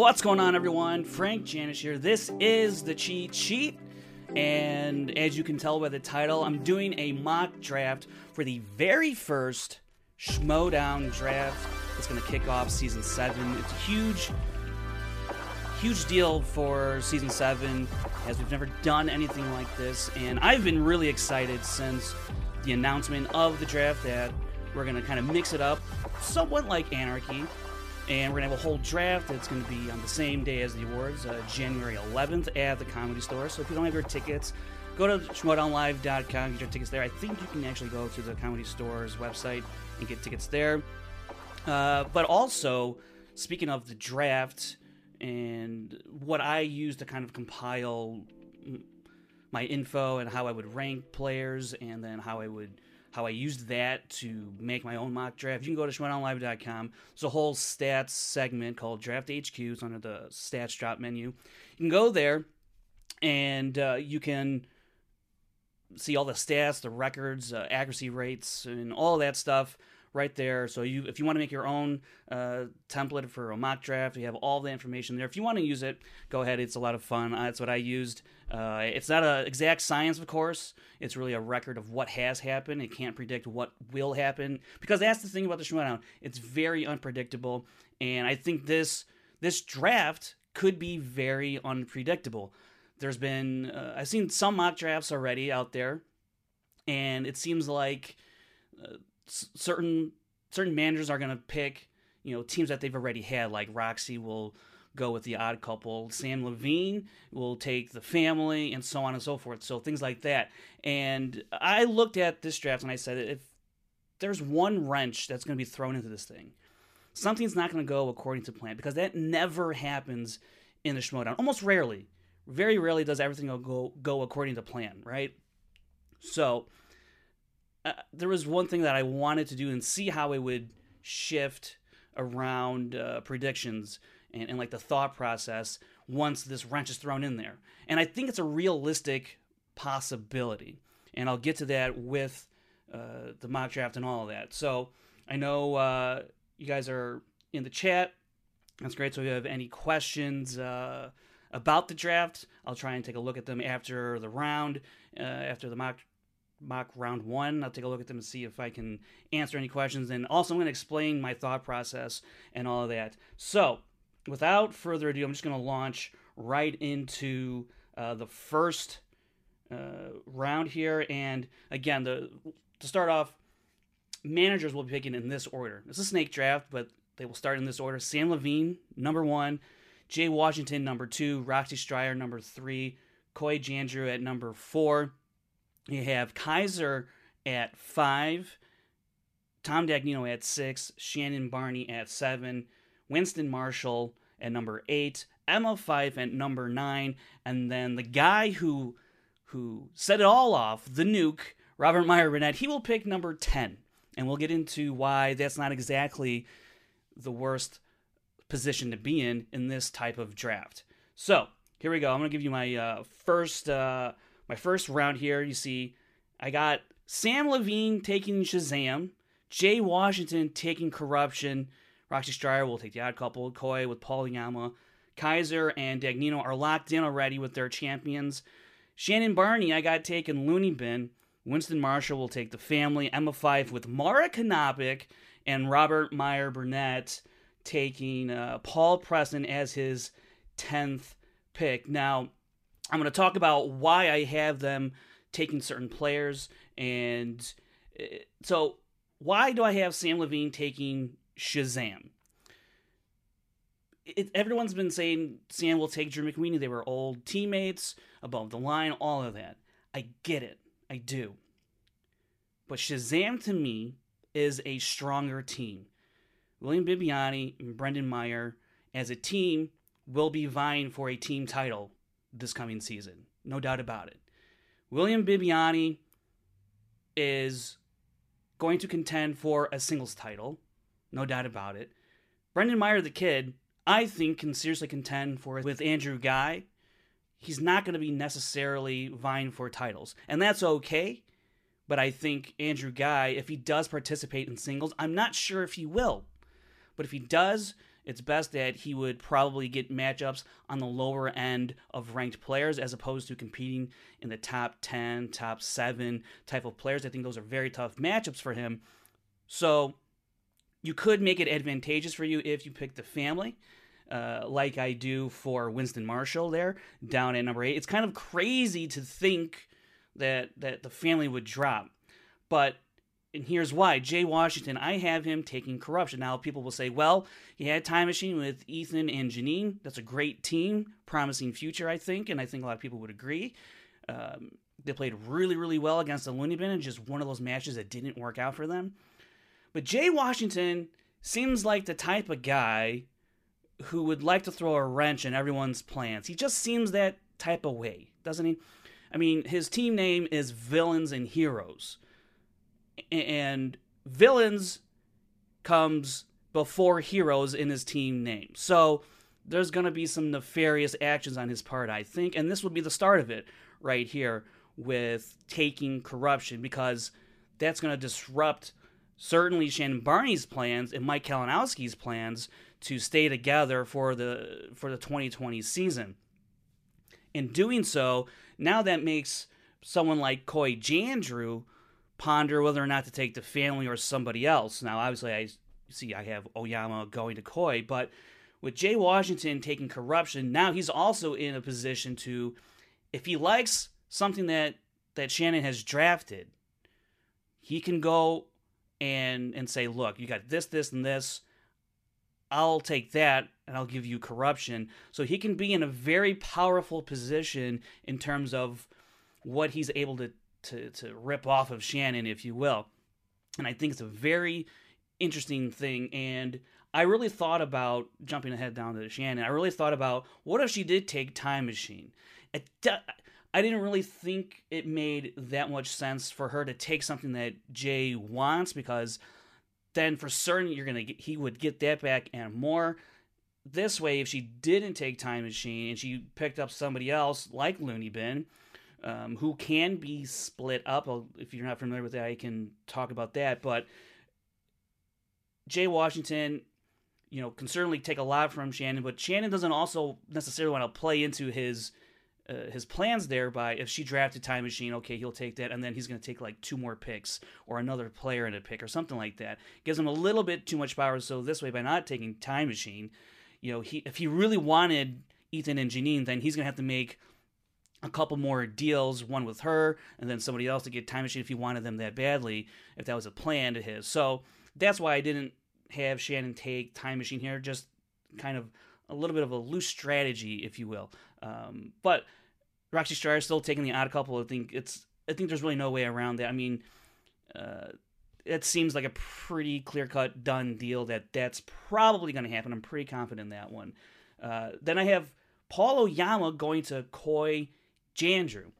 What's going on, everyone? Frank Janisch here. This is the Cheat Sheet, and as you can tell by the title, I'm doing a mock draft for the very first Schmoedown draft. It's going to kick off season seven. It's a huge, huge deal for season seven, as we've never done anything like this, and I've been really excited since the announcement of the draft that we're going to kind of mix it up, somewhat like Anarchy and we're gonna have a whole draft. It's gonna be on the same day as the awards, uh, January 11th at the Comedy Store. So if you don't have your tickets, go to schmoedownlive.com, get your tickets there. I think you can actually go to the Comedy Store's website and get tickets there. Uh, but also, speaking of the draft and what I use to kind of compile my info and how I would rank players, and then how I would how I used that to make my own mock draft. You can go to schmoedownlive.com. There's a whole stats segment called Draft HQ. It's under the stats drop menu. You can go there and uh, you can see all the stats, the records, uh, accuracy rates, and all that stuff right there. So you, if you want to make your own uh, template for a mock draft, you have all the information there. If you want to use it, go ahead. It's a lot of fun. That's what I used. Uh, it's not an exact science, of course. It's really a record of what has happened. It can't predict what will happen because that's the thing about the Schmoedown. It's very unpredictable, and I think this this draft could be very unpredictable. There's been uh, I've seen some mock drafts already out there, and it seems like uh, certain certain managers are going to pick you know teams that they've already had. Like Roxy will go with the odd couple. Sam Levine will take the family, and so on and so forth. So things like that. And I looked at this draft and I said, if there's one wrench that's going to be thrown into this thing, something's not going to go according to plan because that never happens in the Schmoedown. Almost rarely, very rarely does everything go go according to plan, right? So uh, there was one thing that I wanted to do and see how it would shift around uh, predictions and, and like the thought process once this wrench is thrown in there. And I think it's a realistic possibility. And I'll get to that with uh, the mock draft and all of that. So I know uh, you guys are in the chat. That's great. So if you have any questions uh, about the draft, I'll try and take a look at them after the round, uh, after the mock mock round one. I'll take a look at them and see if I can answer any questions. And also, I'm going to explain my thought process and all of that. So, without further ado, I'm just going to launch right into uh, the first uh, round here. And again, the to start off, managers will be picking in this order. It's a snake draft, but they will start in this order: Sam Levine, number one; Jay Washington, number two; Roxy Striar, number three; Coy Jandreau at number four. You have Kaiser at five, Tom Dagnino at six, Shannon Barney at seven, Winston Marshall at number eight, Emma Fyffe at number nine, and then the guy who who set it all off, the nuke, Robert Meyer Burnett, he will pick number ten, and we'll get into why that's not exactly the worst position to be in in this type of draft. So here we go. I'm gonna give you my uh, first uh, my first round here. You see, I got Sam Levine taking Shazam, Jay Washington taking Corruption, Roxy Striar will take the Odd Couple, Coy with Paul Oyama, Kaiser and Dagnino are locked in already with their champions. Shannon Barney, I got taken Looney Bin. Winston Marshall will take the family. Emma Fyffe with Mara Kanopic and Robert Meyer Burnett taking uh, Paul Preston as his 10th pick. Now, I'm going to talk about why I have them taking certain players. And uh, so, why do I have Sam Levine taking Shazam? It, everyone's been saying Sam will take Drew McWeeny. They were old teammates, above the line, all of that. I get it. I do. But Shazam to me is a stronger team. William Bibbiani and Brendan Meyer, as a team, will be vying for a team title this coming season. No doubt about it. William Bibbiani is going to contend for a singles title. No doubt about it. Brendan Meyer, the kid, I think can seriously contend for it with Andrew Guy. He's not going to be necessarily vying for titles, and that's okay. But I think Andrew Guy, if he does participate in singles, I'm not sure if he will. But if he does, it's best that he would probably get matchups on the lower end of ranked players as opposed to competing in the top 10, top 7 type of players. I think those are very tough matchups for him. So you could make it advantageous for you if you pick the family. Uh, like I do for Winston Marshall there down at number eight. It's kind of crazy to think that that the family would drop, but and here's why. Jay Washington, I have him taking corruption. Now, people will say, well, he had Time Machine with Ethan and Janine. That's a great team, promising future, I think, and I think a lot of people would agree. Um, they played really, really well against the Looney Bin, and just one of those matches that didn't work out for them. But Jay Washington seems like the type of guy who would like to throw a wrench in everyone's plans. He just seems that type of way, doesn't he? I mean, his team name is Villains and Heroes and villains comes before heroes in his team name. So there's going to be some nefarious actions on his part, I think, and this will be the start of it right here with taking corruption because that's going to disrupt certainly Shannon Barney's plans and Mike Kalinowski's plans to stay together for the for the 2020 season. In doing so, now that makes someone like Coy Jandreau ponder whether or not to take the family or somebody else. Now, obviously, I see I have Oyama going to Coy, but with Jay Washington taking corruption, now he's also in a position to, if he likes something that that Shannon has drafted, he can go and and say, look, you got this, this, and this. I'll take that and I'll give you corruption. So he can be in a very powerful position in terms of what he's able to to to rip off of Shannon, if you will. And I think it's a very interesting thing. And I really thought about jumping ahead down to Shannon. I really thought about what if she did take Time Machine. It, I didn't really think it made that much sense for her to take something that Jay wants because then for certain you're gonna get he would get that back and more. This way, if she didn't take Time Machine and she picked up somebody else like Looney Bin, um, who can be split up. If you're not familiar with that, I can talk about that. But Jay Washington, you know, can certainly take a lot from Shannon, but Shannon doesn't also necessarily want to play into his uh, his plans there by if she drafted Time Machine, okay, he'll take that, and then he's going to take like two more picks or another player in a pick or something like that. Gives him a little bit too much power. So this way, by not taking Time Machine, you know, he if he really wanted Ethan and Janine, then he's going to have to make a couple more deals, one with her and then somebody else to get Time Machine if he wanted them that badly, if that was a plan to his. So that's why I didn't have Shannon take Time Machine here, just kind of a little bit of a loose strategy, if you will. Um, but Roxy Striar still taking the odd couple. I think it's I think there's really no way around that. I mean, uh, it seems like a pretty clear cut done deal that that's probably going to happen. I'm pretty confident in that one. Uh, then I have Paul Oyama going to Coy Jandreau.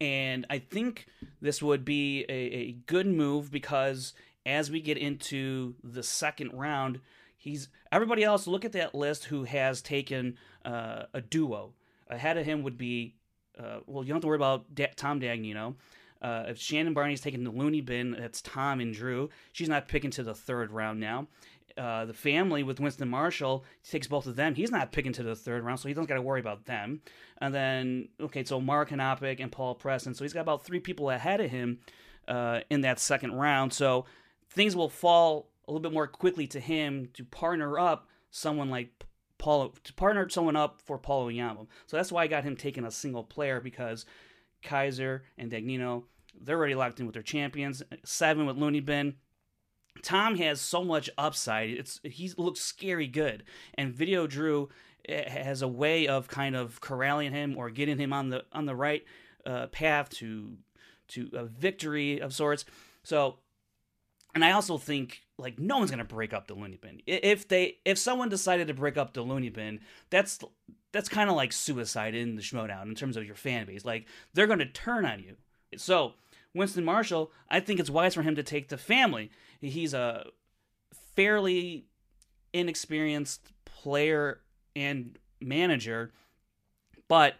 And I think this would be a, a good move because as we get into the second round, he's everybody else. Look at that list who has taken uh, a duo. Ahead of him would be uh, well, you don't have to worry about da- Tom Dagnino. Uh, if Shannon Barney's taking the loony bin, that's Tom and Drew. She's not picking to the third round now. Uh, the family with Winston Marshall takes both of them. He's not picking to the third round, so he doesn't got to worry about them. And then, okay, so Mark Hanopic and Paul Preston. So he's got about three people ahead of him uh, in that second round. So things will fall a little bit more quickly to him to partner up someone like Paul, to partner someone up for Paulo Oyama. So that's why I got him taking a single player because Kaiser and Dagnino, they're already locked in with their champions. Seven with Looney Bin. Tom has so much upside. It's he looks scary good, and Video Drew eh, has a way of kind of corralling him or getting him on the on the right uh, path to to a victory of sorts. So, and I also think like no one's gonna break up the Looney Bin. If they if someone decided to break up the Looney Bin, that's that's kind of like suicide in the Schmoedown in terms of your fan base. Like they're gonna turn on you. So Winston Marshall, I think it's wise for him to take the family. He's a fairly inexperienced player and manager, but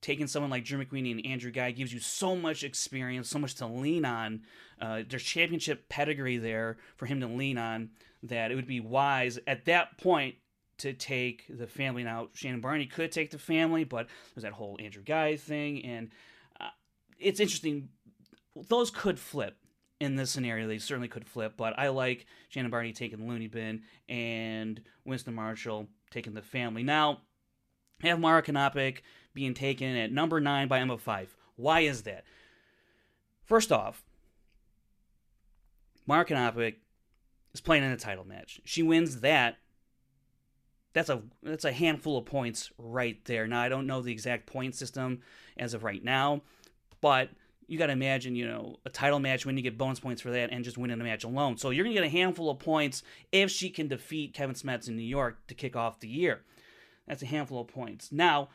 taking someone like Drew McWeeny and Andrew Guy gives you so much experience, so much to lean on. Uh, there's championship pedigree there for him to lean on that it would be wise at that point to take the family. Now, Shannon Barney could take the family, but there's that whole Andrew Guy thing, and uh, it's interesting those could flip in this scenario. They certainly could flip, but I like Shannon Barney taking Looney Bin and Winston Marshall taking the family. Now, have Mara Kanopic being taken at number nine by Emma Fyffe. Why is that? First off, Mara Kanopic is playing in a title match. She wins that. That's a that's a handful of points right there. Now I don't know the exact point system as of right now, but you got to imagine, you know, a title match when you get bonus points for that and just winning the match alone. So you're going to get a handful of points if she can defeat Kevin Smets in New York to kick off the year. That's a handful of points. Now,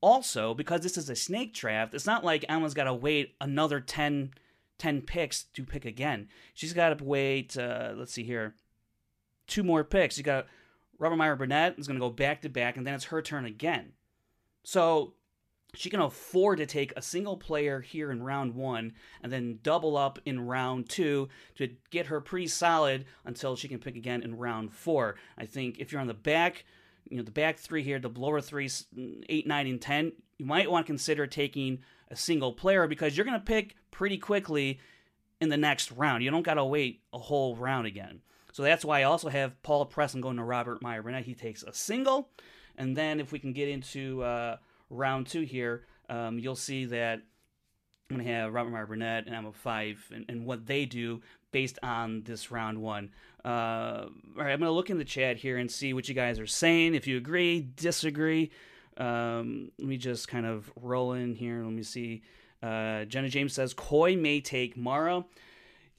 also, because this is a snake draft, it's not like Emma's got to wait another 10, 10 picks to pick again. She's got to wait, uh, let's see here, two more picks. You got Robert Meyer Burnett is going to go back to back, and then it's her turn again. So she can afford to take a single player here in round one and then double up in round two to get her pretty solid until she can pick again in round four. I think if you're on the back, you know, the back three here, the lower three, eight, nine, and 10, you might want to consider taking a single player because you're going to pick pretty quickly in the next round. You don't got to wait a whole round again. So that's why I also have Paul Preston going to Robert Meyer Burnett. He takes a single. And then if we can get into, uh, round two here, um, you'll see that I'm going to have Robert Meyer Burnett and Emma Fyffe and, and what they do based on this round one. Uh, all right, I'm going to look in the chat here and see what you guys are saying. If you agree, disagree, um, let me just kind of roll in here. Let me see. Uh, Jenna James says Coy may take Mara.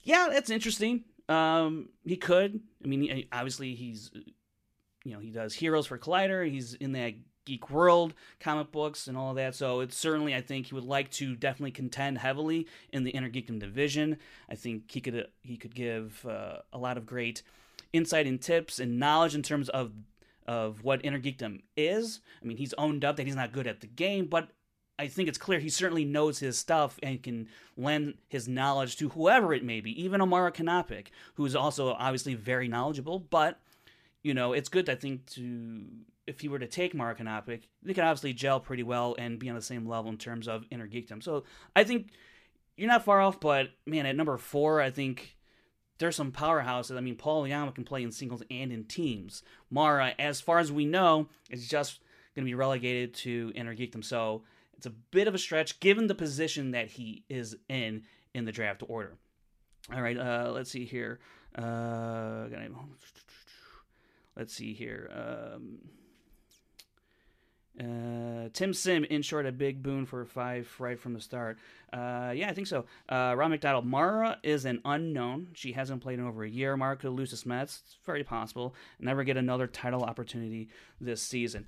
Yeah, that's interesting. Um, he could. I mean, obviously he's, you know, he does Heroes for Collider. He's in that geek world comic books and all of that so it's certainly i think he would like to definitely contend heavily in the inner geekdom division i think he could uh, he could give uh, a lot of great insight and tips and knowledge in terms of of what inner geekdom is i mean he's owned up that he's not good at the game but I think it's clear he certainly knows his stuff and can lend his knowledge to whoever it may be, even Amara Kanapik, who is also obviously very knowledgeable. But you know, it's good I think to if he were to take Mark Kanopic, they could obviously gel pretty well and be on the same level in terms of inner geekdom. So I think you're not far off, but man, at number four, I think there's some powerhouses. I mean, Paul Oyama can play in singles and in teams. Mara, as far as we know, is just going to be relegated to inner. So it's a bit of a stretch given the position that he is in in the draft order. All right, uh, let's see here. Uh, let's see here. Um, Uh, Tim Sim in short, a big boon for five right from the start. Uh, yeah, I think so. Uh, Ron McDonald. Mara is an unknown. She hasn't played in over a year. Mara could lose to Smets. It's very possible. Never get another title opportunity this season.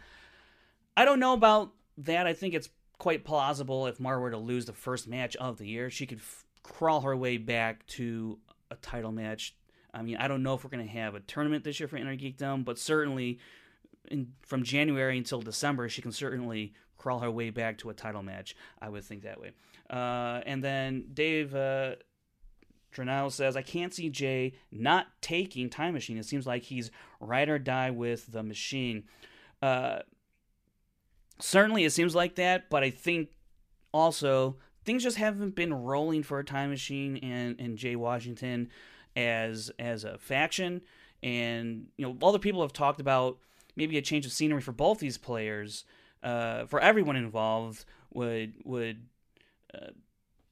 I don't know about that. I think it's quite plausible if Mara were to lose the first match of the year, she could f- crawl her way back to a title match. I mean, I don't know if we're going to have a tournament this year for Inner Geekdom, but certainly in, from January until December, she can certainly crawl her way back to a title match. I would think that way. Uh, and then Dave uh, says, I can't see Jay not taking Time Machine. It seems like he's ride or die with the machine. Uh, certainly, it seems like that, but I think also things just haven't been rolling for a Time Machine and, and Jay Washington as as a faction. And you know, other people have talked about maybe a change of scenery for both these players, uh, for everyone involved, would would uh,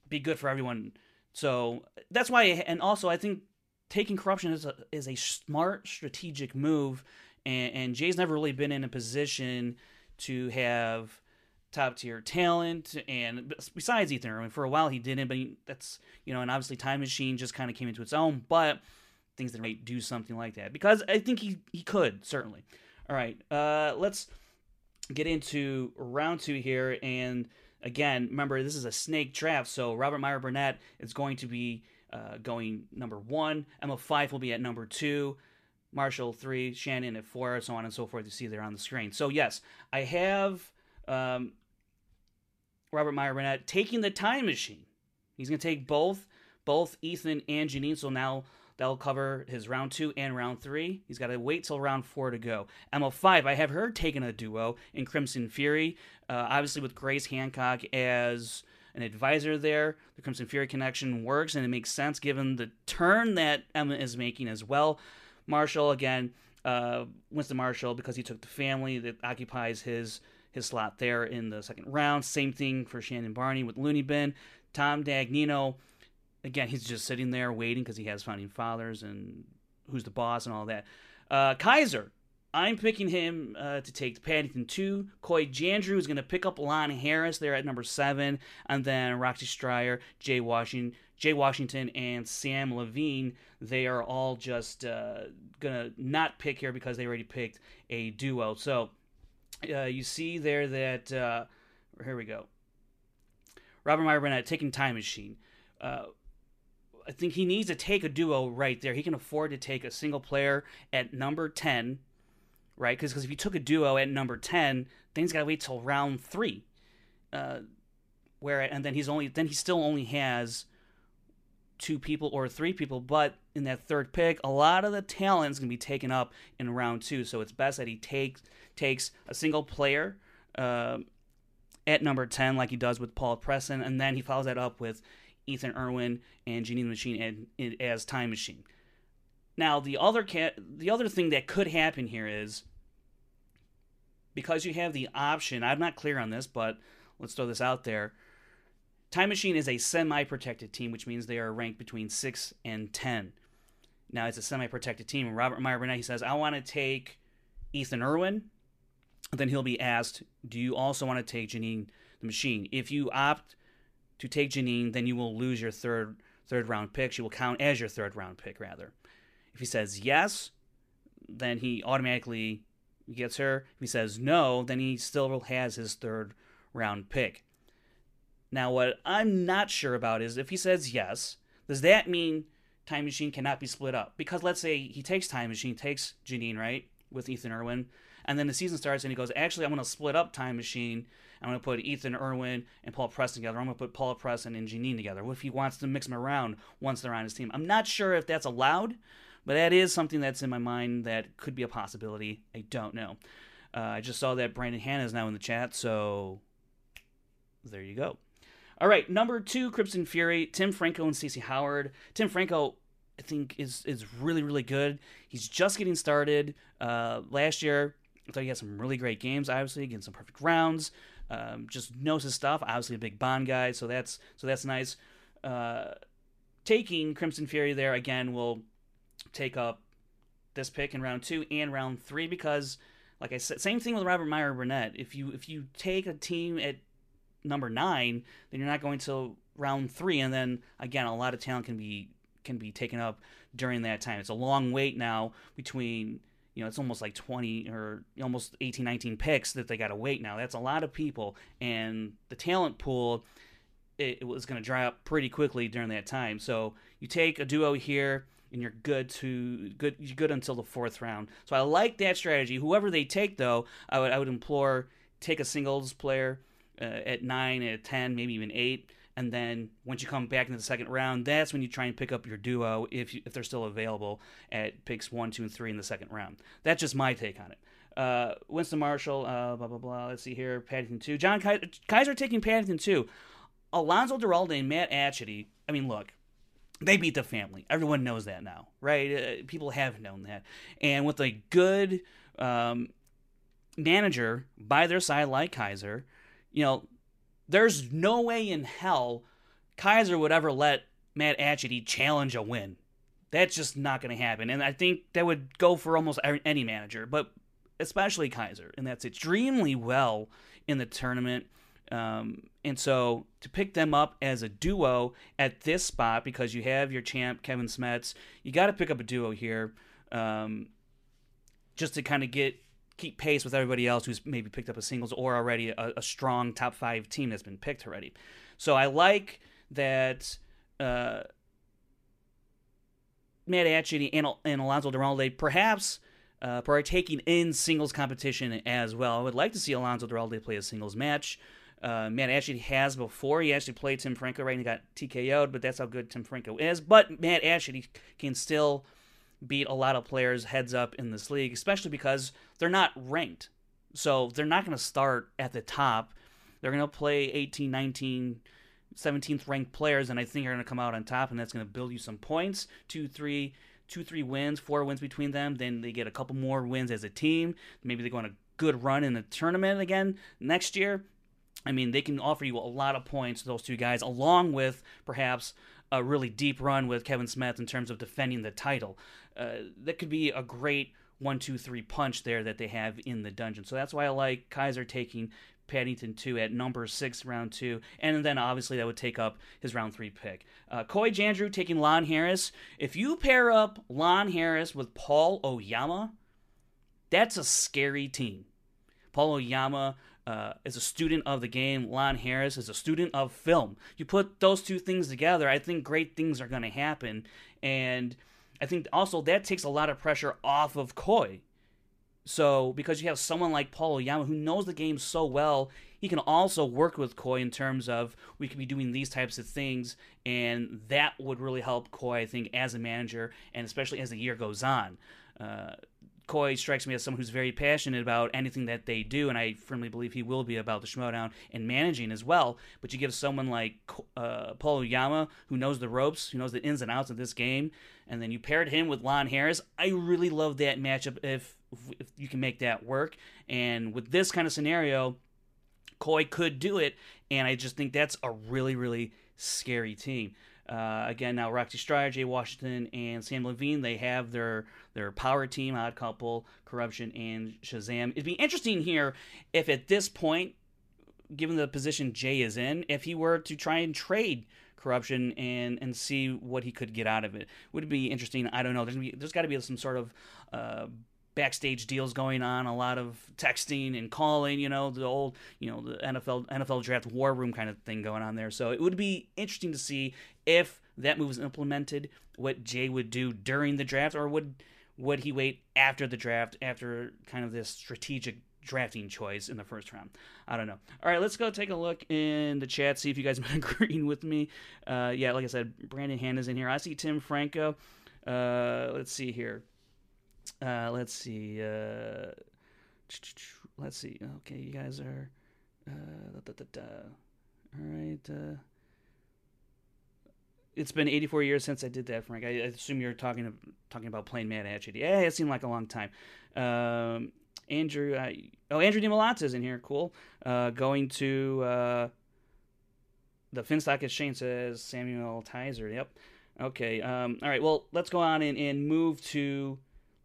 be good for everyone. So that's why, and also I think taking corruption is a is a smart strategic move, and, and Jay's never really been in a position to have top tier talent and besides Ethan Irwin for a while he didn't but he, that's you know and obviously Time Machine just kind of came into its own but things that might do something like that because I think he he could certainly all right, uh, let's get into round two here. And again, remember, this is a snake draft, so Robert Meyer Burnett is going to be uh, going number one. Emma Fyffe will be at number two. Marshall three, Shannon at four, so on and so forth. You see there on the screen. So yes, I have um, Robert Meyer Burnett taking the time machine. He's going to take both both Ethan and Janine. So now That'll cover his round two and round three. He's got to wait till round four to go. Emma Fyffe, I have her taking a duo in Crimson Fury, uh, obviously with Grace Hancock as an advisor there. The Crimson Fury connection works, and it makes sense given the turn that Emma is making as well. Marshall, again, uh, Winston Marshall, because he took the family that occupies his his slot there in the second round. Same thing for Shannon Barney with Looney Bin. Tom Dagnino again, he's just sitting there waiting because he has founding fathers and who's the boss and all that. Uh, Kaiser, I'm picking him uh, to take Paddington 2. Coy Jandreau is going to pick up Lon Harris there at number 7. And then Roxy Striar, Jay Washington, Jay Washington, and Sam Levine. They are all just uh, going to not pick here because they already picked a duo. So uh, you see there that. Uh, here we go. Robert Meyer Burnett taking Time Machine. I think he needs to take a duo right there. He can afford to take a single player at number 10, right? Because if you took a duo at number 10, then he's got to wait till round three. Uh, where and then he's only then he still only has two people or three people, but in that third pick, a lot of the talent is going to be taken up in round two. So it's best that he takes takes a single player uh, at number ten, like he does with Paul Preston, and then he follows that up with Ethan Irwin and Janine the Machine as Time Machine. Now, the other cat, the other thing that could happen here is because you have the option. I'm not clear on this, but let's throw this out there. Time Machine is a semi-protected team, which means they are ranked between six and ten. Now it's a semi-protected team, Robert Meyer Burnett he says, "I want to take Ethan Irwin." Then he'll be asked, "Do you also want to take Janine the Machine?" If you opt to take Janine, then you will lose your third third round pick. She will count as your third round pick rather. If he says yes, then he automatically gets her. If he says no, then he still has his third round pick. Now, what I'm not sure about is if he says yes, does that mean Time Machine cannot be split up? Because let's say he takes Time Machine, takes Janine, right, with Ethan Irwin, and then the season starts and he goes, actually, I'm going to split up Time Machine I'm going to put Ethan Irwin and Paul Preston together. I'm going to put Paul Preston and Janine together. What if he wants to mix them around once they're on his team? I'm not sure if that's allowed, but that is something that's in my mind that could be a possibility. I don't know. Uh, I just saw that Brandon Hanna is now in the chat, so there you go. All right, number two, Crimson Fury, Tim Franco and Stacey Howard. Tim Franco, I think, is is really really good. He's just getting started. Uh, last year, I thought he had some really great games. Obviously, getting some perfect rounds. Um, just knows his stuff. Obviously, a big Bond guy, so that's so that's nice. Uh, taking Crimson Fury there again will take up this pick in round two and round three because like I said, same thing with Robert Meyer Burnett. If you if you take a team at number nine, then you're not going to round three, and then again, a lot of talent can be can be taken up during that time. It's a long wait now between you know it's almost like 20 or almost 18 19 picks that they got to wait now. That's a lot of people and the talent pool it, it was going to dry up pretty quickly during that time. So you take a duo here and you're good to good you're good until the fourth round. So i like that strategy. Whoever they take though i would i would implore take a singles player uh, at 9 at 10 maybe even 8 and then once you come back into the second round, that's when you try and pick up your duo if you, if they're still available at picks one, two, and three in the second round. That's just my take on it. Uh, Winston Marshall, uh, blah blah blah. Let's see here, Paddington two. John Kaiser taking Paddington two. Alonzo Duralde and Matt Atchity. I mean, look, they beat the family. Everyone knows that now, right? Uh, people have known that, and with a good um, manager by their side like Kaiser, you know there's no way in hell Kaiser would ever let Matt Atchity challenge a win. That's just not going to happen. And I think that would go for almost any manager, but especially Kaiser. And that's extremely well in the tournament. Um, and so to pick them up as a duo at this spot, because you have your champ, Kevin Smets, you got to pick up a duo here um, just to kind of get keep pace with everybody else who's maybe picked up a singles or already a, a strong top five team that's been picked already. So I like that uh, Matt Atchity and, and Alonzo Duralde perhaps uh, taking in singles competition as well. I would like to see Alonzo Duralde play a singles match. Uh, Matt Atchity has before. He actually played Tim Franco right and he got TKO'd, but that's how good Tim Franco is. But Matt Atchity can still beat a lot of players heads up in this league, especially because they're not ranked. So they're not going to start at the top. They're going to play 18, 19, 17th ranked players, and I think are going to come out on top, and that's going to build you some points. Two, three, two, three wins, four wins between them. Then they get a couple more wins as a team. Maybe they go on a good run in the tournament again next year. I mean, they can offer you a lot of points, those two guys, along with perhaps a really deep run with Kevin Smets in terms of defending the title. Uh, that could be a great one, two, three punch there that they have in the dungeon. So that's why I like Kaiser taking Paddington 2 at number 6, round 2. And then obviously that would take up his round 3 pick. Uh, Coy Jandreau taking Lon Harris. If you pair up Lon Harris with Paul Oyama, that's a scary team. Paul Oyama uh, is a student of the game. Lon Harris is a student of film. You put those two things together, I think great things are going to happen. And I think also that takes a lot of pressure off of Coy. So because you have someone like Paul Oyama who knows the game so well, he can also work with Coy in terms of we could be doing these types of things, and that would really help Coy, I think, as a manager, and especially as the year goes on. Uh, Coy strikes me as someone who's very passionate about anything that they do, and I firmly believe he will be about the Schmoedown and managing as well. But you give someone like uh, Oyama, who knows the ropes, who knows the ins and outs of this game, and then you paired him with Lon Harris. I really love that matchup if, if you can make that work. And with this kind of scenario, Coy could do it, and I just think that's a really, really scary team. Uh, again, now Roxy Striar, Jay Washington, and Sam Levine, they have their their power team, Odd Couple, Corruption, and Shazam. It'd be interesting here if at this point, given the position Jay is in, if he were to try and trade Corruption and and see what he could get out of it. Would it be interesting? I don't know. There's, there's got to be some sort of uh, backstage deals going on, a lot of texting and calling, you know, the old, you know, the NFL NFL draft war room kind of thing going on there. So it would be interesting to see if that move was implemented, what Jay would do during the draft, or would would he wait after the draft, after kind of this strategic drafting choice in the first round. I don't know. All right, let's go take a look in the chat, see if you guys have been agreeing with me. Uh, yeah, like I said, Brandon Hanna is in here. I see Tim Franco. Uh, let's see here. Uh, let's see. Uh, let's see. Okay, you guys are. Uh, da, da, da, All right. Uh, it's been 84 years since I did that, Frank. I, assume you're talking talking about playing Matt Atchity. Yeah, it seemed like a long time. Um, Andrew, uh, oh, Andrew DiMolata is in here. Cool. Uh, going to uh, the Finstock Exchange says Samuel Tizer. Yep. Okay. Um, all right. Well, let's go on and, and move to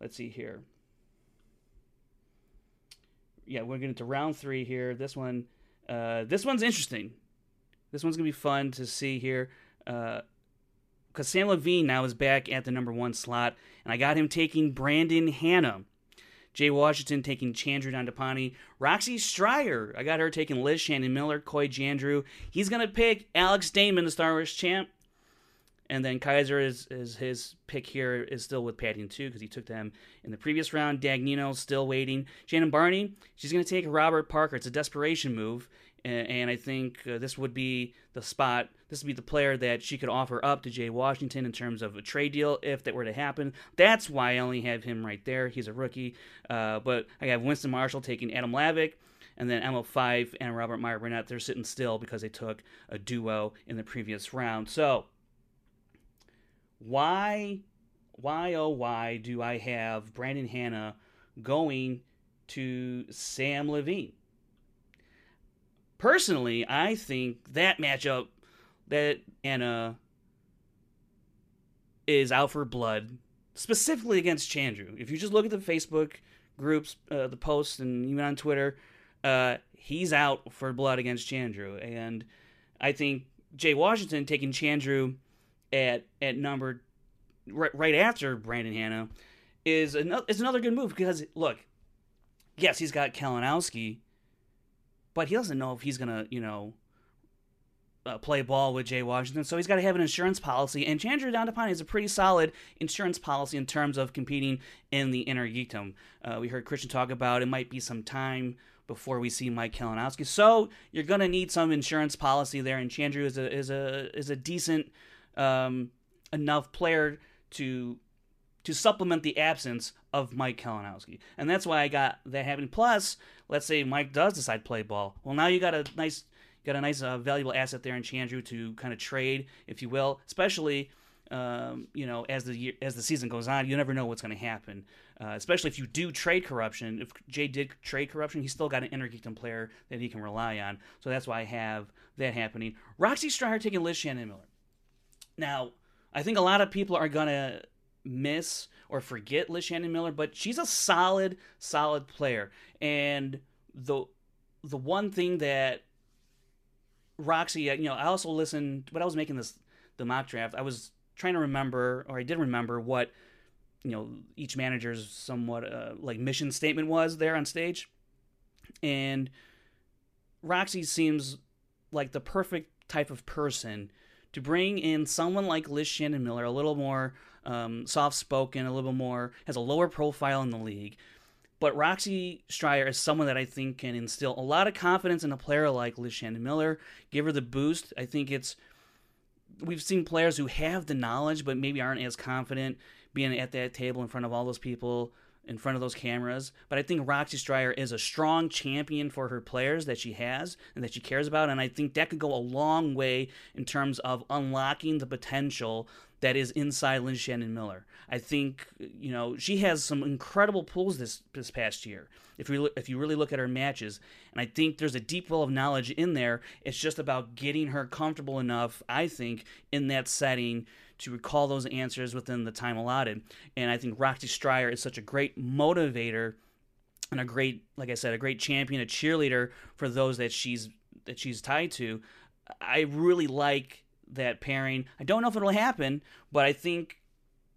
Let's see here. yeah, we're getting to round three here. This one, uh, this one's interesting. This one's gonna be fun to see here, because Sam Levine now is back at the number one slot, and I got him taking Brandon Hanna. Jay Washington taking Chandru Dhandapani. Roxy Striar, I got her taking Liz Shannon Miller, Coy Jandreau. He's going to pick Alex Damon, the Star Wars champ. And then Kaiser is, is his pick here is still with Paddington too because he took them in the previous round. Dagnino still waiting. Shannon Barney, she's going to take Robert Parker. It's a desperation move, and, I think uh, this would be the spot. This would be the player that she could offer up to Jay Washington in terms of a trade deal if that were to happen. That's why I only have him right there. He's a rookie, uh, but I have Winston Marshall taking Adam Lavick. And then Emma Fyffe and Robert Meyer Burnett, they're sitting still because they took a duo in the previous round. So, why, why, oh, why do I have Brandon Hanna going to Sam Levine? Personally, I think that matchup, that Anna is out for blood, specifically against Chandru. If you just look at the Facebook groups, uh, the posts, and even on Twitter, uh, he's out for blood against Chandru. And I think Jay Washington taking Chandru at at number right, right after Brandon Hanna is another is another good move because look, yes, he's got Kalinowski, but he doesn't know if he's gonna you know uh, play ball with Jay Washington, so he's got to have an insurance policy. And Chandru Dhandapani is a pretty solid insurance policy in terms of competing in the inner geekdom. Uh, we heard Christian talk about it might be some time before we see Mike Kalinowski, so you're gonna need some insurance policy there. And Chandru is a is a is a decent um, enough player to to supplement the absence of Mike Kalinowski. And that's why I got that happening. Plus, let's say Mike does decide to play ball. Well, now you got a nice got a nice uh, valuable asset there in Chandru to kind of trade, if you will, especially um, you know as the year, as the season goes on, you never know what's going to happen. Uh, especially if you do trade corruption. If Jay did trade corruption, he's still got an inner geekdom player that he can rely on. So that's why I have that happening. Roxy Striar taking Liz Shannon Miller. Now, I think a lot of people are gonna miss or forget Liz Shannon Miller, but she's a solid, solid player. And the the one thing that Roxy, you know, I also listened when I was making this the mock draft. I was trying to remember, or I did remember what you know each manager's somewhat uh, like mission statement was there on stage, and Roxy seems like the perfect type of person to bring in someone like Liz Shannon Miller, a little more um, soft spoken, a little bit more, has a lower profile in the league. But Roxy Striar is someone that I think can instill a lot of confidence in a player like Liz Shannon Miller, give her the boost. I think it's, we've seen players who have the knowledge but maybe aren't as confident being at that table in front of all those people in front of those cameras. But I think Roxy Striar is a strong champion for her players that she has and that she cares about. And I think that could go a long way in terms of unlocking the potential that is inside Liz Shannon Miller. I think you know she has some incredible pulls this this past year. If you if you really look at her matches, and I think there's a deep well of knowledge in there. It's just about getting her comfortable enough. I think in that setting to recall those answers within the time allotted. And I think Roxy Striar is such a great motivator and a great, like I said, a great champion, a cheerleader for those that she's that she's tied to. I really like that pairing. I don't know if it'll happen, but I think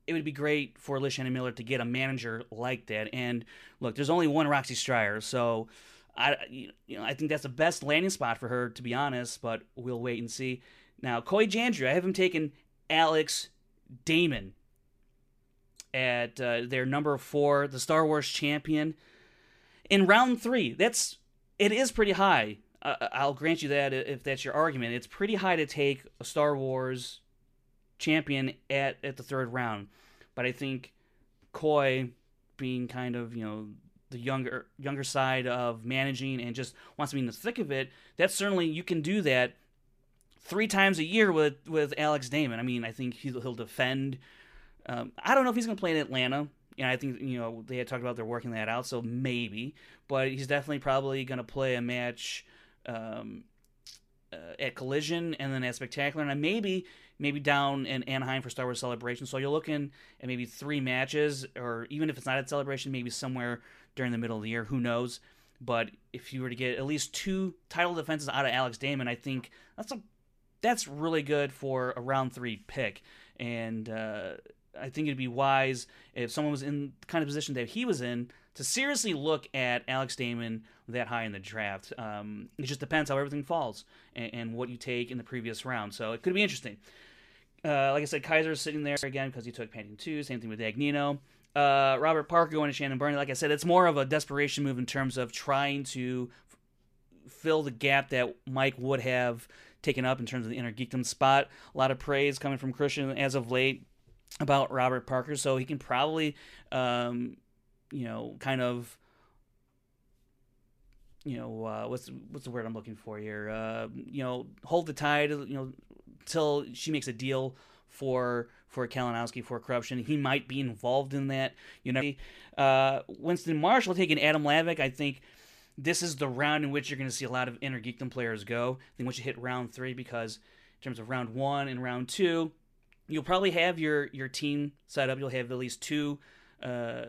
it would be great for Liz Shannon Miller to get a manager like that. And look, there's only one Roxy Striar, so I you know I think that's the best landing spot for her to be honest. But we'll wait and see. Now, Coy Jandreau, I have him taking Alex Damon at uh, their number four, the Star Wars champion. In round three, that's it is pretty high. I'll grant you that if that's your argument. It's pretty high to take a Star Wars champion at, at the third round. But I think Coy being kind of, you know, the younger younger side of managing and just wants to be in the thick of it, that's certainly you can do that three times a year with with Alex Damon. I mean, I think he'll, he'll defend. Um, I don't know if he's going to play in Atlanta. Know, I think you know they had talked about they're working that out, so maybe. But he's definitely probably going to play a match um, uh, at Collision and then at Spectacular, and maybe maybe down in Anaheim for Star Wars Celebration. So you're looking at maybe three matches, or even if it's not at Celebration, maybe somewhere during the middle of the year. Who knows? But if you were to get at least two title defenses out of Alex Damon, I think that's a that's really good for a round three pick. And uh, I think it'd be wise if someone was in the kind of position that he was in to seriously look at Alex Damon that high in the draft. Um, it just depends how everything falls and, and, what you take in the previous round. So it could be interesting. Uh, like I said, Kaiser is sitting there again because he took Paddington 2. Same thing with Dagnino. Uh, Robert Parker going to Shannon Barney. Like I said, it's more of a desperation move in terms of trying to f- fill the gap that Mike would have taken up in terms of the inner geekdom spot. A lot of praise coming from Kristian as of late about Robert Parker, so he can probably, um, you know, kind of, you know, uh, what's what's the word I'm looking for here? Uh, you know, hold the tide, you know, till she makes a deal for for Kalinowski for corruption. He might be involved in that. You know, uh, Winston Marshall taking Adam Lavick. I think this is the round in which you're going to see a lot of inner geekdom players go. I think once you hit round three, because in terms of round one and round two, you'll probably have your your team set up. You'll have at least two uh,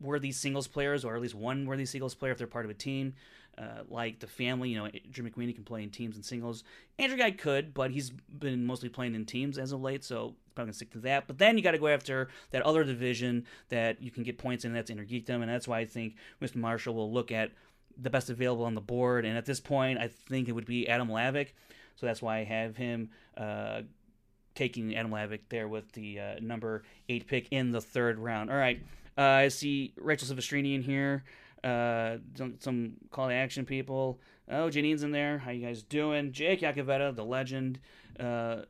worthy singles players, or at least one worthy singles player if they're part of a team. Uh, like the family, you know, Drew McWeeny can play in teams and singles. Andrew Guy could, but he's been mostly playing in teams as of late, so probably gonna stick to that. But then you got to go after that other division that you can get points in. That's Inner Geekdom, and that's why I think Mr. Marshall will look at the best available on the board. And at this point, I think it would be Adam Lavick, so that's why I have him uh, taking Adam Lavick there with the uh, number eight pick in the third round. All right, uh, I see Rachel Silvestrini in here. Uh, some call to action people. Oh, Janine's in there. How you guys doing? Jake Yakavetta, the legend. Uh,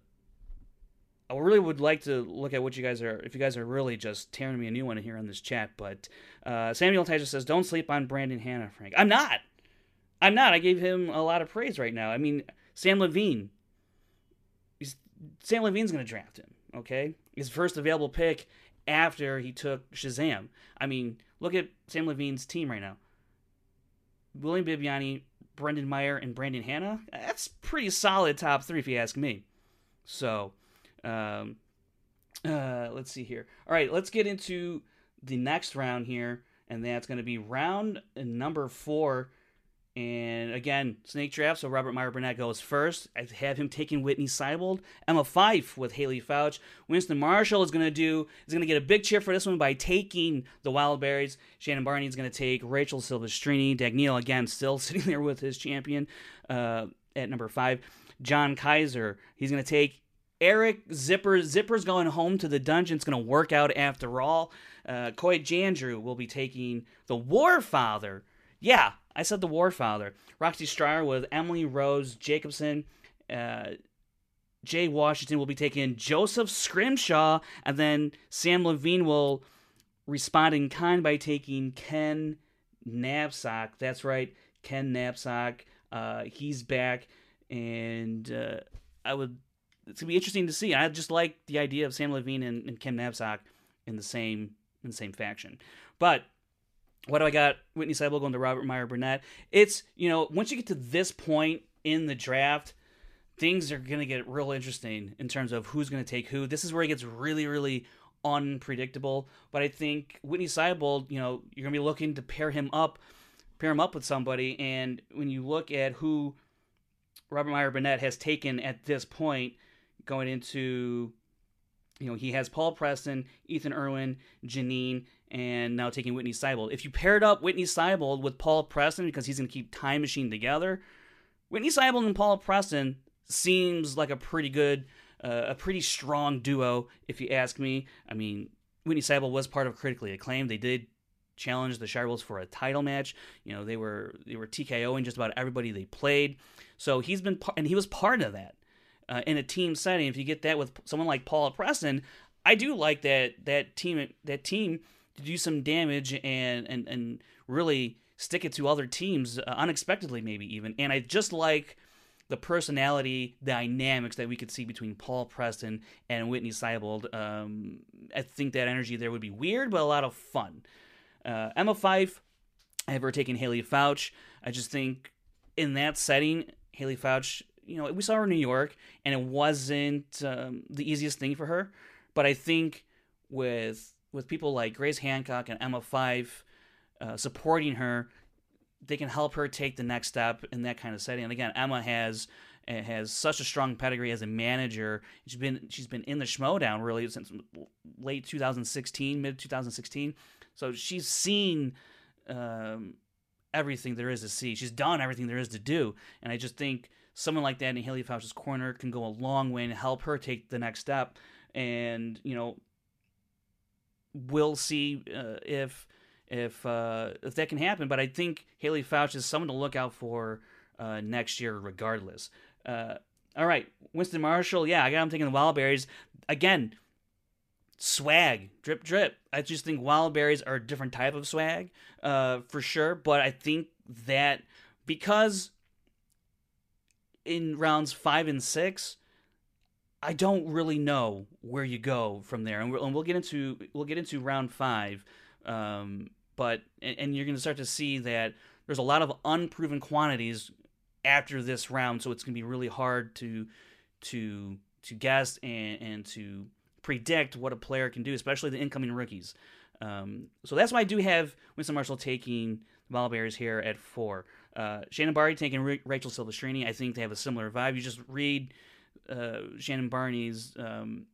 I really would like to look at what you guys are, if you guys are really just tearing me a new one here on this chat. But uh, Samuel Tyser says, "Don't sleep on Brandon Hanna, Frank." I'm not. I'm not. I gave him a lot of praise right now. I mean, Sam Levine. Sam Levine's going to draft him. Okay, his first available pick after he took Shazam. I mean, Look at Sam Levine's team right now. William Bibbiani, Brendan Meyer, and Brandon Hanna. That's pretty solid top three, if you ask me. So, um, uh, let's see here. All right, let's get into the next round here, and that's going to be round number four. And again, snake draft. So Robert Meyer Burnett goes first. I have him taking Whitney Seibold. Emma Fyffe with Haleigh Foutch. Winston Marshall is going to do is going to get a big cheer for this one by taking the Wild Berries. Shannon Barney is going to take Rachel Silvestrini. Dagnino again still sitting there with his champion uh, at number five. John Kaiser. He's going to take Eric Zipper. Zipper's going home to the dungeon. It's going to work out after all. Uh, Coy Jandreau will be taking the War Father. Yeah, I said the Warfather. Roxy Striar with Emily Rose Jacobson. Uh, Jay Washington will be taking Joseph Scrimshaw, and then Sam Levine will respond in kind by taking Ken Napzok. That's right, Ken Napzok. Uh, he's back, and uh, I would. It's gonna be interesting to see. I just like the idea of Sam Levine and, and Ken Napzok in the same in the same faction. But what do I got? Whitney Seibold going to Robert Meyer Burnett. It's, you know, once you get to this point in the draft, things are going to get real interesting in terms of who's going to take who. This is where it gets really, really unpredictable. But I think Whitney Seibold, you know, you're going to be looking to pair him up, pair him up with somebody. And when you look at who Robert Meyer Burnett has taken at this point, going into, you know, he has Paul Preston, Ethan Irwin, Janine, and now taking Whitney Seibold. If you paired up Whitney Seibold with Paul Preston because he's going to keep Time Machine together, Whitney Seibold and Paul Preston seems like a pretty good, uh, a pretty strong duo, if you ask me. I mean, Whitney Seibold was part of Critically Acclaimed. They did challenge the Shirewolves for a title match. You know, they were they were TKOing just about everybody they played. So he's been and he was part of that uh, in a team setting. If you get that with someone like Paul Preston, I do like that that team that team to do some damage and and and really stick it to other teams uh, unexpectedly, maybe even. And I just like the personality dynamics that we could see between Paul Preston and Whitney Seibold. Um, I think that energy there would be weird, but a lot of fun. Uh, Emma Fyffe, I have her taking Haleigh Foutch. I just think in that setting, Haleigh Foutch, you know, we saw her in New York, and it wasn't um, the easiest thing for her. But I think with with people like Grace Hancock and Emma Fyffe uh, supporting her, they can help her take the next step in that kind of setting. And again, Emma has has such a strong pedigree as a manager. She's been she's been in the Schmoedown really since late 2016, mid 2016. So she's seen um, everything there is to see. She's done everything there is to do, and I just think someone like that in Haleigh Foutch's corner can go a long way and help her take the next step. And you know, we'll see uh, if if uh, if that can happen. But I think Haleigh Foutch is someone to look out for uh, next year, regardless. Uh, all right, Winston Marshall. Yeah, I got him taking the wild berries again. Swag, drip, drip. I just think wild berries are a different type of swag, uh, for sure. But I think that because in rounds five and six, I don't really know where you go from there, and, we will get into we'll get into round five. Um, but and, and you're going to start to see that there's a lot of unproven quantities after this round, so it's going to be really hard to to to guess and, and to predict what a player can do, especially the incoming rookies. Um, so that's why I do have Winston Marshall taking the Ball Bears here at four. Uh, Shannon Barney taking Ra- Rachel Silvestrini. I think they have a similar vibe. You just read uh, Shannon Barney's um,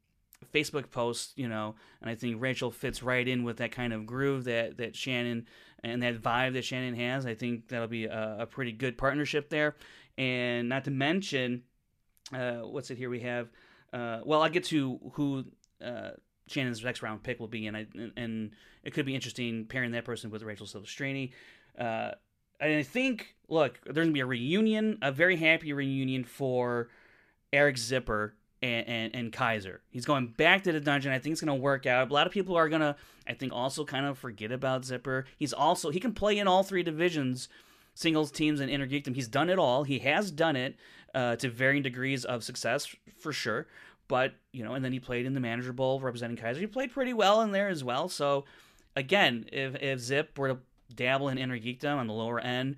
Facebook post, you know, and I think Rachel fits right in with that kind of groove that that Shannon and that vibe that Shannon has. I think that'll be a, a pretty good partnership there, and not to mention, uh, what's it here we have? Uh, well, I'll get to who uh, Shannon's next round pick will be, and I and it could be interesting pairing that person with Rachel Silvestrini. Uh, and I think, look, there's gonna be a reunion, a very happy reunion for Eric Zipper and, and, and, Kaiser. He's going back to the dungeon. I think it's going to work out. A lot of people are going to, I think, also kind of forget about Zipper. He's also, he can play in all three divisions, singles, teams, and intergeekdom. He's done it all. He has done it uh, to varying degrees of success, for sure. But, you know, and then he played in the Manager Bowl representing Kaiser. He played pretty well in there as well. So, again, if, if Zip were to dabble in intergeekdom on the lower end,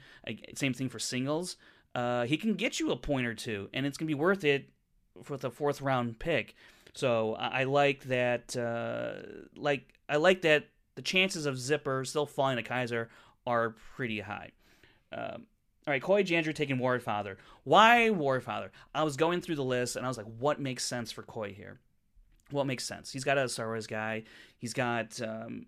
same thing for singles, uh, he can get you a point or two, and it's going to be worth it for the fourth round pick. So I, I like that. Uh, like I like that the chances of Zipper still falling to Kaiser are pretty high. Um, all right, Coy Jandreau taking Warfather. Why Warfather? I was going through the list and I was like, what makes sense for Coy here? What makes sense? He's got a Star Wars guy. He's got um,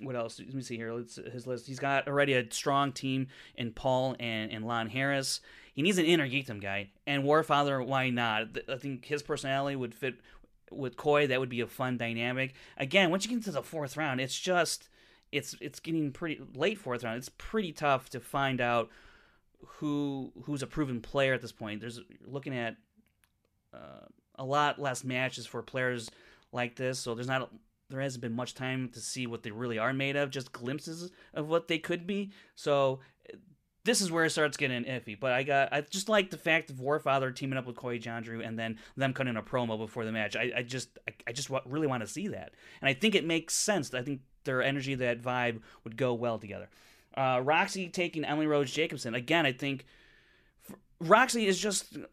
what else? Let me see here. Let's his list. He's got already a strong team in Paul and and Lon Harris. He needs an inner geekdom guy, and Warfather. Why not? I think his personality would fit with Coy. That would be a fun dynamic. Again, once you get into the fourth round, it's just it's it's getting pretty late fourth round. It's pretty tough to find out who who's a proven player at this point. There's looking at uh, a lot less matches for players like this, so there's not there hasn't been much time to see what they really are made of, just glimpses of what they could be. So this is where it starts getting iffy. But I got I just like the fact of Warfather teaming up with Coy Jandreau and then them cutting a promo before the match. I, I just I, I just really want to see that, and I think it makes sense. I think their energy, that vibe, would go well together. Uh, Roxy taking Emily Rose Jacobson again. I think Roxy is just.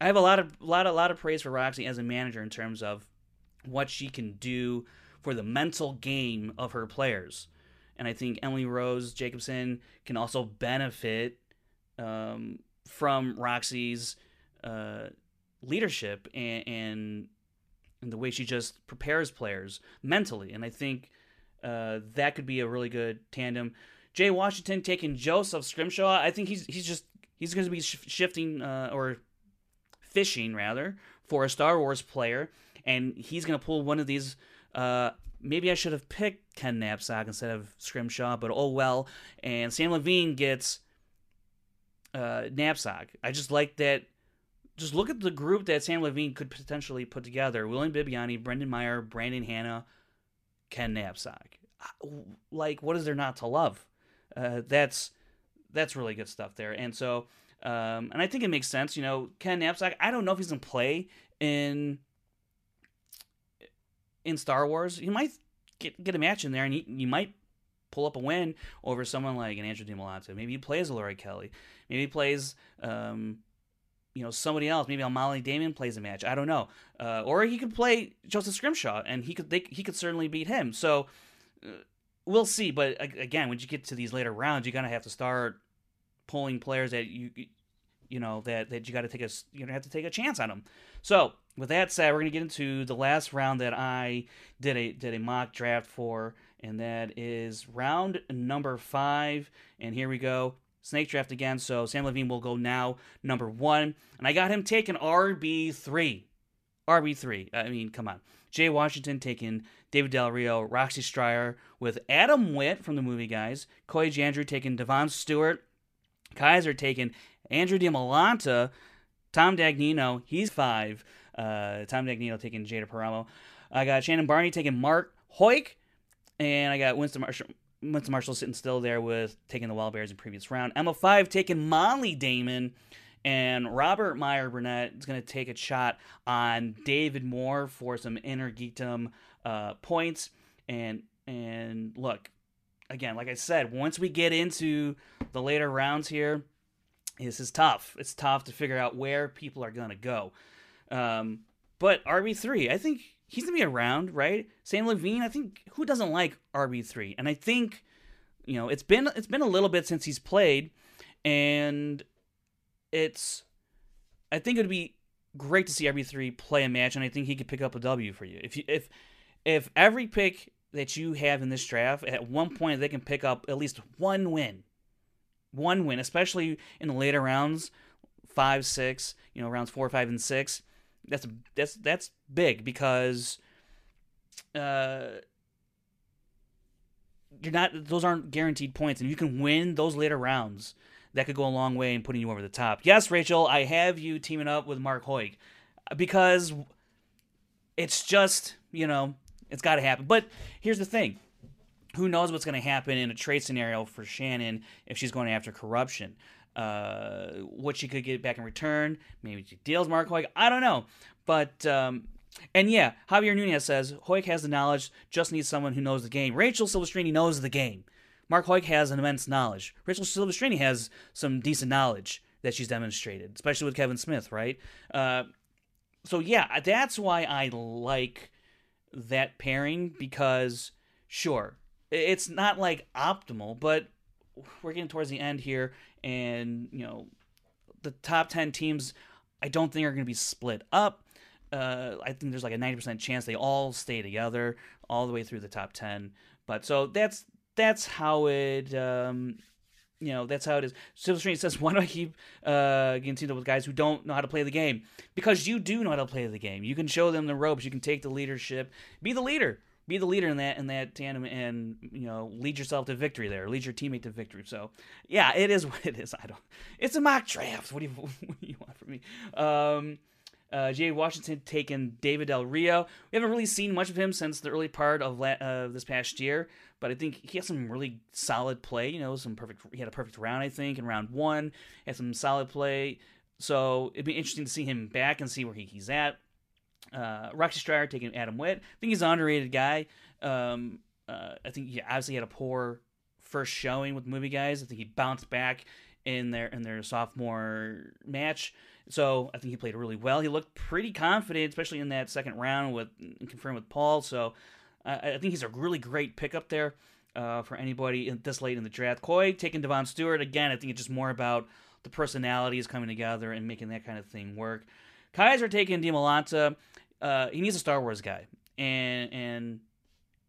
I have a lot of lot a lot of praise for Roxy as a manager in terms of what she can do for the mental game of her players. And I think Emily Rose Jacobson can also benefit um, from Roxy's uh, leadership and, and, and the way she just prepares players mentally. And I think uh, that could be a really good tandem. Jay Washington taking Joseph Scrimshaw. I think he's he's just he's going to be sh- shifting uh, or fishing rather for a Star Wars player and he's going to pull one of these. Uh, maybe I should have picked Ken Napzok instead of Scrimshaw, but oh well. And Sam Levine gets uh, Napzok. I just like that. Just look at the group that Sam Levine could potentially put together: William Bibbiani, Brendan Meyer, Brandon Hanna, Ken Napzok. Like, what is there not to love? Uh, that's that's really good stuff there. And so, um, and I think it makes sense. You know, Ken Napzok. I don't know if he's gonna play in in Star Wars, you might get get a match in there, and you, you might pull up a win over someone like an Andrew DiMolato. Maybe he plays Laurie Kelly. Maybe he plays, um, you know, somebody else. Maybe Molly Damon plays a match. I don't know. Uh, or he could play Joseph Scrimshaw, and he could they, he could certainly beat him. So. Uh, we'll see. But again, when you get to these later rounds, you're gonna have to start pulling players that you you know that that you got to take a gonna have to take a chance on them. So with that said, we're gonna get into the last round that I did a did a mock draft for, and that is round number five. And here we go. Snake draft again. So Sam Levine will go now number one, and I got him taking RB three. RB three. I mean, come on. Jay Washington taking David Del Rio, Roxy Striar with Adam Witt from the movie guys, Coy Jandreau taking Devon Stewart, Kaiser taking Andrew DiMolanta, Tom Dagnino, he's five. Uh, Tom Dagnino taking Jada Paramo. I got Shannon Barney taking Mark Hoig, and I got Winston Marshall. Winston Marshall sitting still there with taking the Wild Bears in previous round. Emma Fyffe taking Molly Damon, and Robert Meyer Burnett is going to take a shot on David Moore for some inner geekdom uh, points. And and look, again, like I said, once we get into the later rounds here, this is tough. It's tough to figure out where people are going to go. Um, but RB3, I think he's going to be around, right? Sam Levine, I think who doesn't like RB3? And I think you know, it's been it's been a little bit since he's played and it's I think it would be great to see RB3 play a match and I think he could pick up a W for you. If you if if every pick that you have in this draft at one point they can pick up at least one win one win, especially in the later rounds, five, six, you know, rounds four, five, and six. That's that's that's big because uh, you're not; those aren't guaranteed points, and you can win those later rounds. That could go a long way in putting you over the top. Yes, Rachel, I have you teaming up with Mark Hoig because it's just you know it's got to happen. But here's the thing: who knows what's going to happen in a trade scenario for Shannon if she's going after corruption. Uh, what she could get back in return. Maybe she deals Mark Hoig. I don't know. But, um, and yeah, Javier Nunez says Hoig has the knowledge, just needs someone who knows the game. Rachel Silvestrini knows the game. Mark Hoig has an immense knowledge. Rachel Silvestrini has some decent knowledge that she's demonstrated, especially with Kevin Smith, right? Uh, so yeah, that's why I like that pairing because, sure, it's not like optimal, but we're getting towards the end here, and you know, the top ten teams, I don't think are going to be split up. Uh, I think there's like a ninety percent chance they all stay together all the way through the top ten. But so that's that's how it. Um, you know that's how it is. Civil Street says, "Why do I keep uh, getting teamed up with guys who don't know how to play the game? Because you do know how to play the game. You can show them the ropes. You can take the leadership. Be the leader be the leader in that in that tandem and you know lead yourself to victory there lead your teammate to victory so yeah it is what it is i don't it's a mock draft what do you what do you want from me um uh, Jay Washington taking David Del Rio. We haven't really seen much of him since the early part of la- uh, this past year, but I think he has some really solid play. You know, some perfect. He had a perfect round, I think, in round one. Had some solid play, so it'd be interesting to see him back and see where he, he's at. Uh, Roxy Striar taking Adam Witt. I think he's an underrated guy. Um, uh, I think he obviously had a poor first showing with movie guys. I think he bounced back in their in their sophomore match. So I think he played really well. He looked pretty confident, especially in that second round with confirmed with Paul. So uh, I think he's a really great pickup there uh, for anybody in, this late in the draft. Coy taking Devon Stewart again. I think it's just more about the personalities coming together and making that kind of thing work. Kaiser taking DiMolanta uh, he needs a Star Wars guy, and and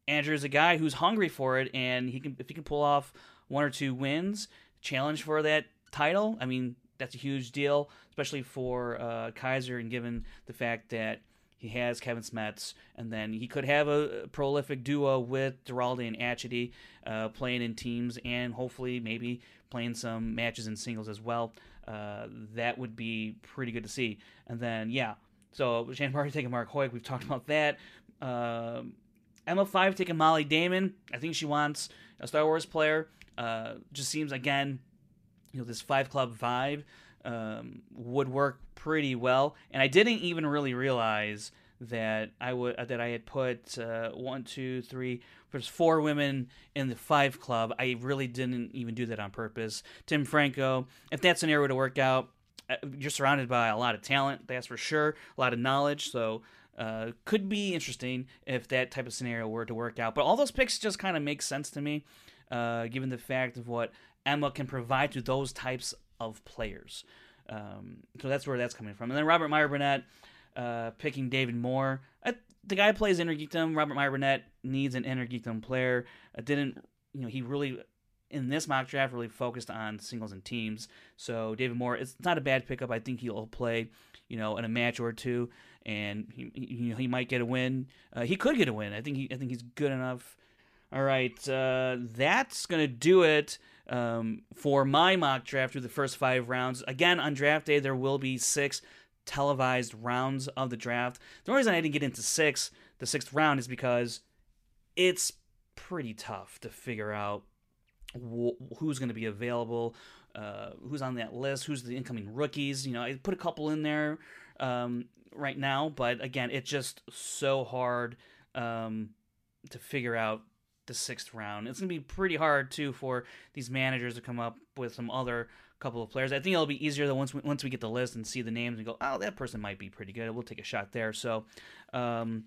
Andrew is a guy who's hungry for it, and he can if he can pull off one or two wins, challenge for that title. I mean, that's a huge deal, especially for uh, Kaiser, and given the fact that he has Kevin Smets, and then he could have a prolific duo with Duralde and Atchity uh, playing in teams, and hopefully maybe playing some matches in singles as well. Uh, that would be pretty good to see. And then, yeah, so Shannon Barty taking Mark Hoig. We've talked about that. Um, Emma Fyffe taking Molly Damon. I think she wants a Star Wars player. Uh, just seems again, you know, this five club vibe um, would work pretty well. And I didn't even really realize that I would that I had put uh, one, two, three. There's four women in the five club. I really didn't even do that on purpose. Tim Franco. If that scenario to work out, uh, you're surrounded by a lot of talent, that's for sure, a lot of knowledge. So uh, could be interesting if that type of scenario were to work out. But all those picks just kind of make sense to me, uh, given the fact of what Emma can provide to those types of players. Um, so that's where that's coming from. And then Robert Meyer Burnett uh, picking David Moore. I, the guy plays Innergeekdom. Robert Meyer Burnett needs an Innergeekdom player. I didn't, you know, he really in this mock draft really focused on singles and teams. So David Moore, it's not a bad pickup. I think he'll play, you know, in a match or two, and he, he might get a win. Uh, he could get a win. I think he, I think he's good enough. All right, uh, that's gonna do it um, for my mock draft through the first five rounds. Again, on draft day, there will be six televised rounds of the draft. The only reason I didn't get into six, the sixth round, is because it's pretty tough to figure out wh- who's going to be available, uh, who's on that list, who's the incoming rookies. You know, I put a couple in there um, right now, but again, it's just so hard um, to figure out the sixth round. It's going to be pretty hard too for these managers to come up with some other couple of players. I think it'll be easier though once we, once we get the list and see the names and go, oh, that person might be pretty good. We'll take a shot there. So, um,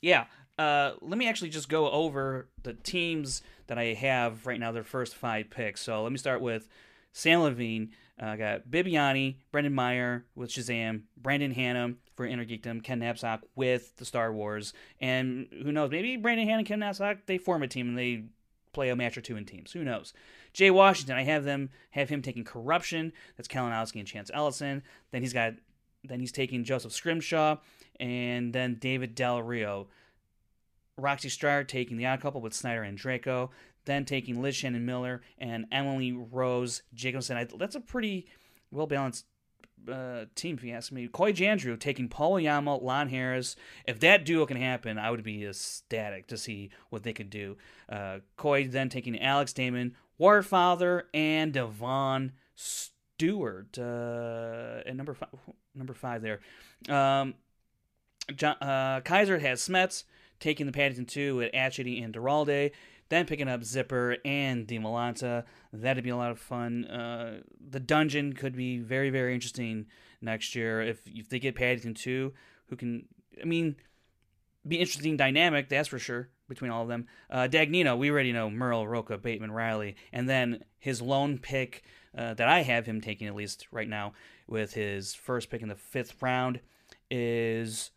yeah. Uh, let me actually just go over the teams that I have right now. Their first five picks. So let me start with Sam Levine. Uh, I got Bibbiani, Brendan Meyer with Shazam, Brandon Hanna for Innergeekdom, Ken Napzok with the Star Wars, and who knows? Maybe Brandon Hanna and Ken Napzok they form a team and they play a match or two in teams. Who knows? Jay Washington, I have them have him taking corruption. That's Kalinowski and Chance Ellison. Then he's got then he's taking Joseph Scrimshaw and then David Del Rio. Roxy Striar taking the odd couple with Snyder and Draco. Then taking Liz Shannon Miller and Emily Rose Jacobson. I, that's a pretty well balanced uh, team, if you ask me. Coy Jandreau taking Paul Oyama, Lon Harris. If that duo can happen, I would be ecstatic to see what they could do. Uh, Coy then taking Alex Damon, Warfather, and Devon Stewart uh, at number five. Number five there. Um, John, uh, Kaiser has Smets taking the Paddington 2 with Atchity and Duralde then picking up Zipper and Demalanta. That'd be a lot of fun. Uh, the dungeon could be very, very interesting next year if if they get Paddington 2, who can. I mean, be interesting dynamic. That's for sure between all of them. Uh, Dagnino, we already know Merle, Roca, Bateman, Riley, and then his lone pick uh, that I have him taking at least right now with his first pick in the fifth round is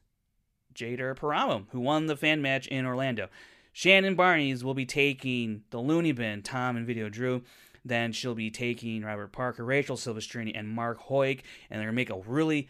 Jader Paramo, who won the fan match in Orlando. Shannon Barnes will be taking the Looney Bin, Tom and Video Drew. Then she'll be taking Robert Parker, Rachel Silvestrini, and Mark Hoig, and they're to make a really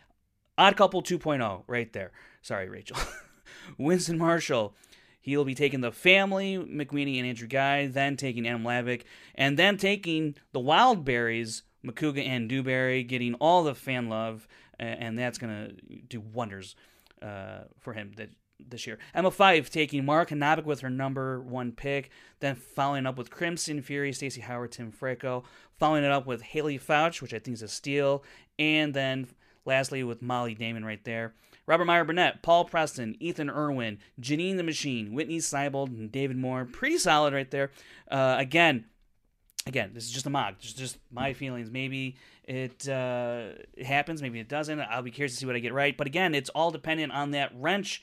odd couple 2.0 right there. Sorry, Rachel. Winston Marshall. He'll be taking the family, McWeeny and Andrew Guy, then taking Adam Lavick, and then taking the Wildberries, Makuga and Dewberry, getting all the fan love, and that's to do wonders uh, for him. That this year. Emma Fyffe taking Mark Novik with her number one pick, then following up with Crimson Fury, Stacey Howard, Tim Franco, following it up with Haleigh Foutch, which I think is a steal, and then lastly with Molly Damon right there. Robert Meyer Burnett, Paul Preston, Ethan Irwin, Janine the Machine, Whitney Seibold, and David Moore. Pretty solid right there. Uh, again, again, this is just a mock. Just just my feelings. Maybe it, uh, it happens, maybe it doesn't. I'll be curious to see what I get right. But again, it's all dependent on that wrench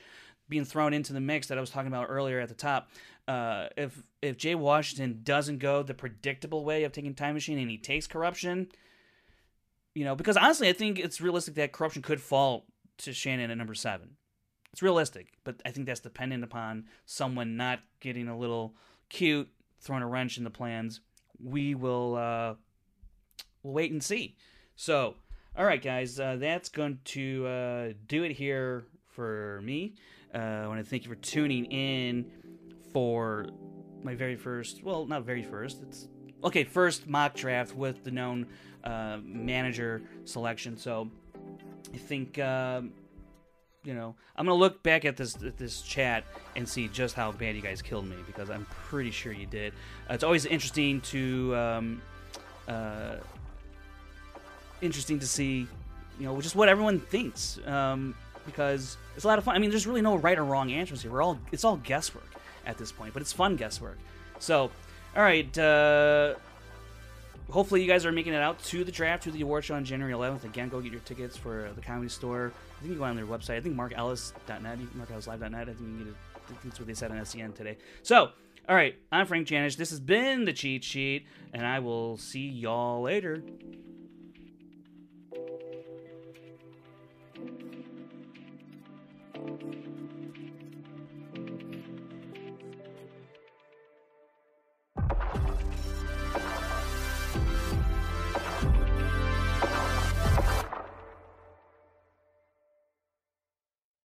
being thrown into the mix that I was talking about earlier at the top. Uh, if if Jay Washington doesn't go the predictable way of taking Time Machine and he takes Corruption, you know, because honestly, I think it's realistic that Corruption could fall to Shannon at number seven. It's realistic, but I think that's dependent upon someone not getting a little cute, throwing a wrench in the plans. We will uh, wait and see. So, all right, guys, uh, that's going to uh, do it here for me. Uh, I want to thank you for tuning in for my very first, well, not very first, it's okay, first mock draft with the known uh, manager selection. So I think, uh, you know, I'm gonna look back at this at this chat and see just how bad you guys killed me because I'm pretty sure you did. Uh, it's always interesting to um, uh, interesting to see, you know, just what everyone thinks. Um, because it's a lot of fun. I mean, there's really no right or wrong answers here. We're all it's all guesswork at this point, but it's fun guesswork. So, all right, uh, hopefully you guys are making it out to the draft to the award show on January 11th. Again, go get your tickets for the Comedy Store. I think you go on their website. I think markellis.net, markellislive.net. I think you get it. That's what they said on SCN today. So, all right, I'm Frank Janisch. This has been the Cheat Sheet, and I will see y'all later.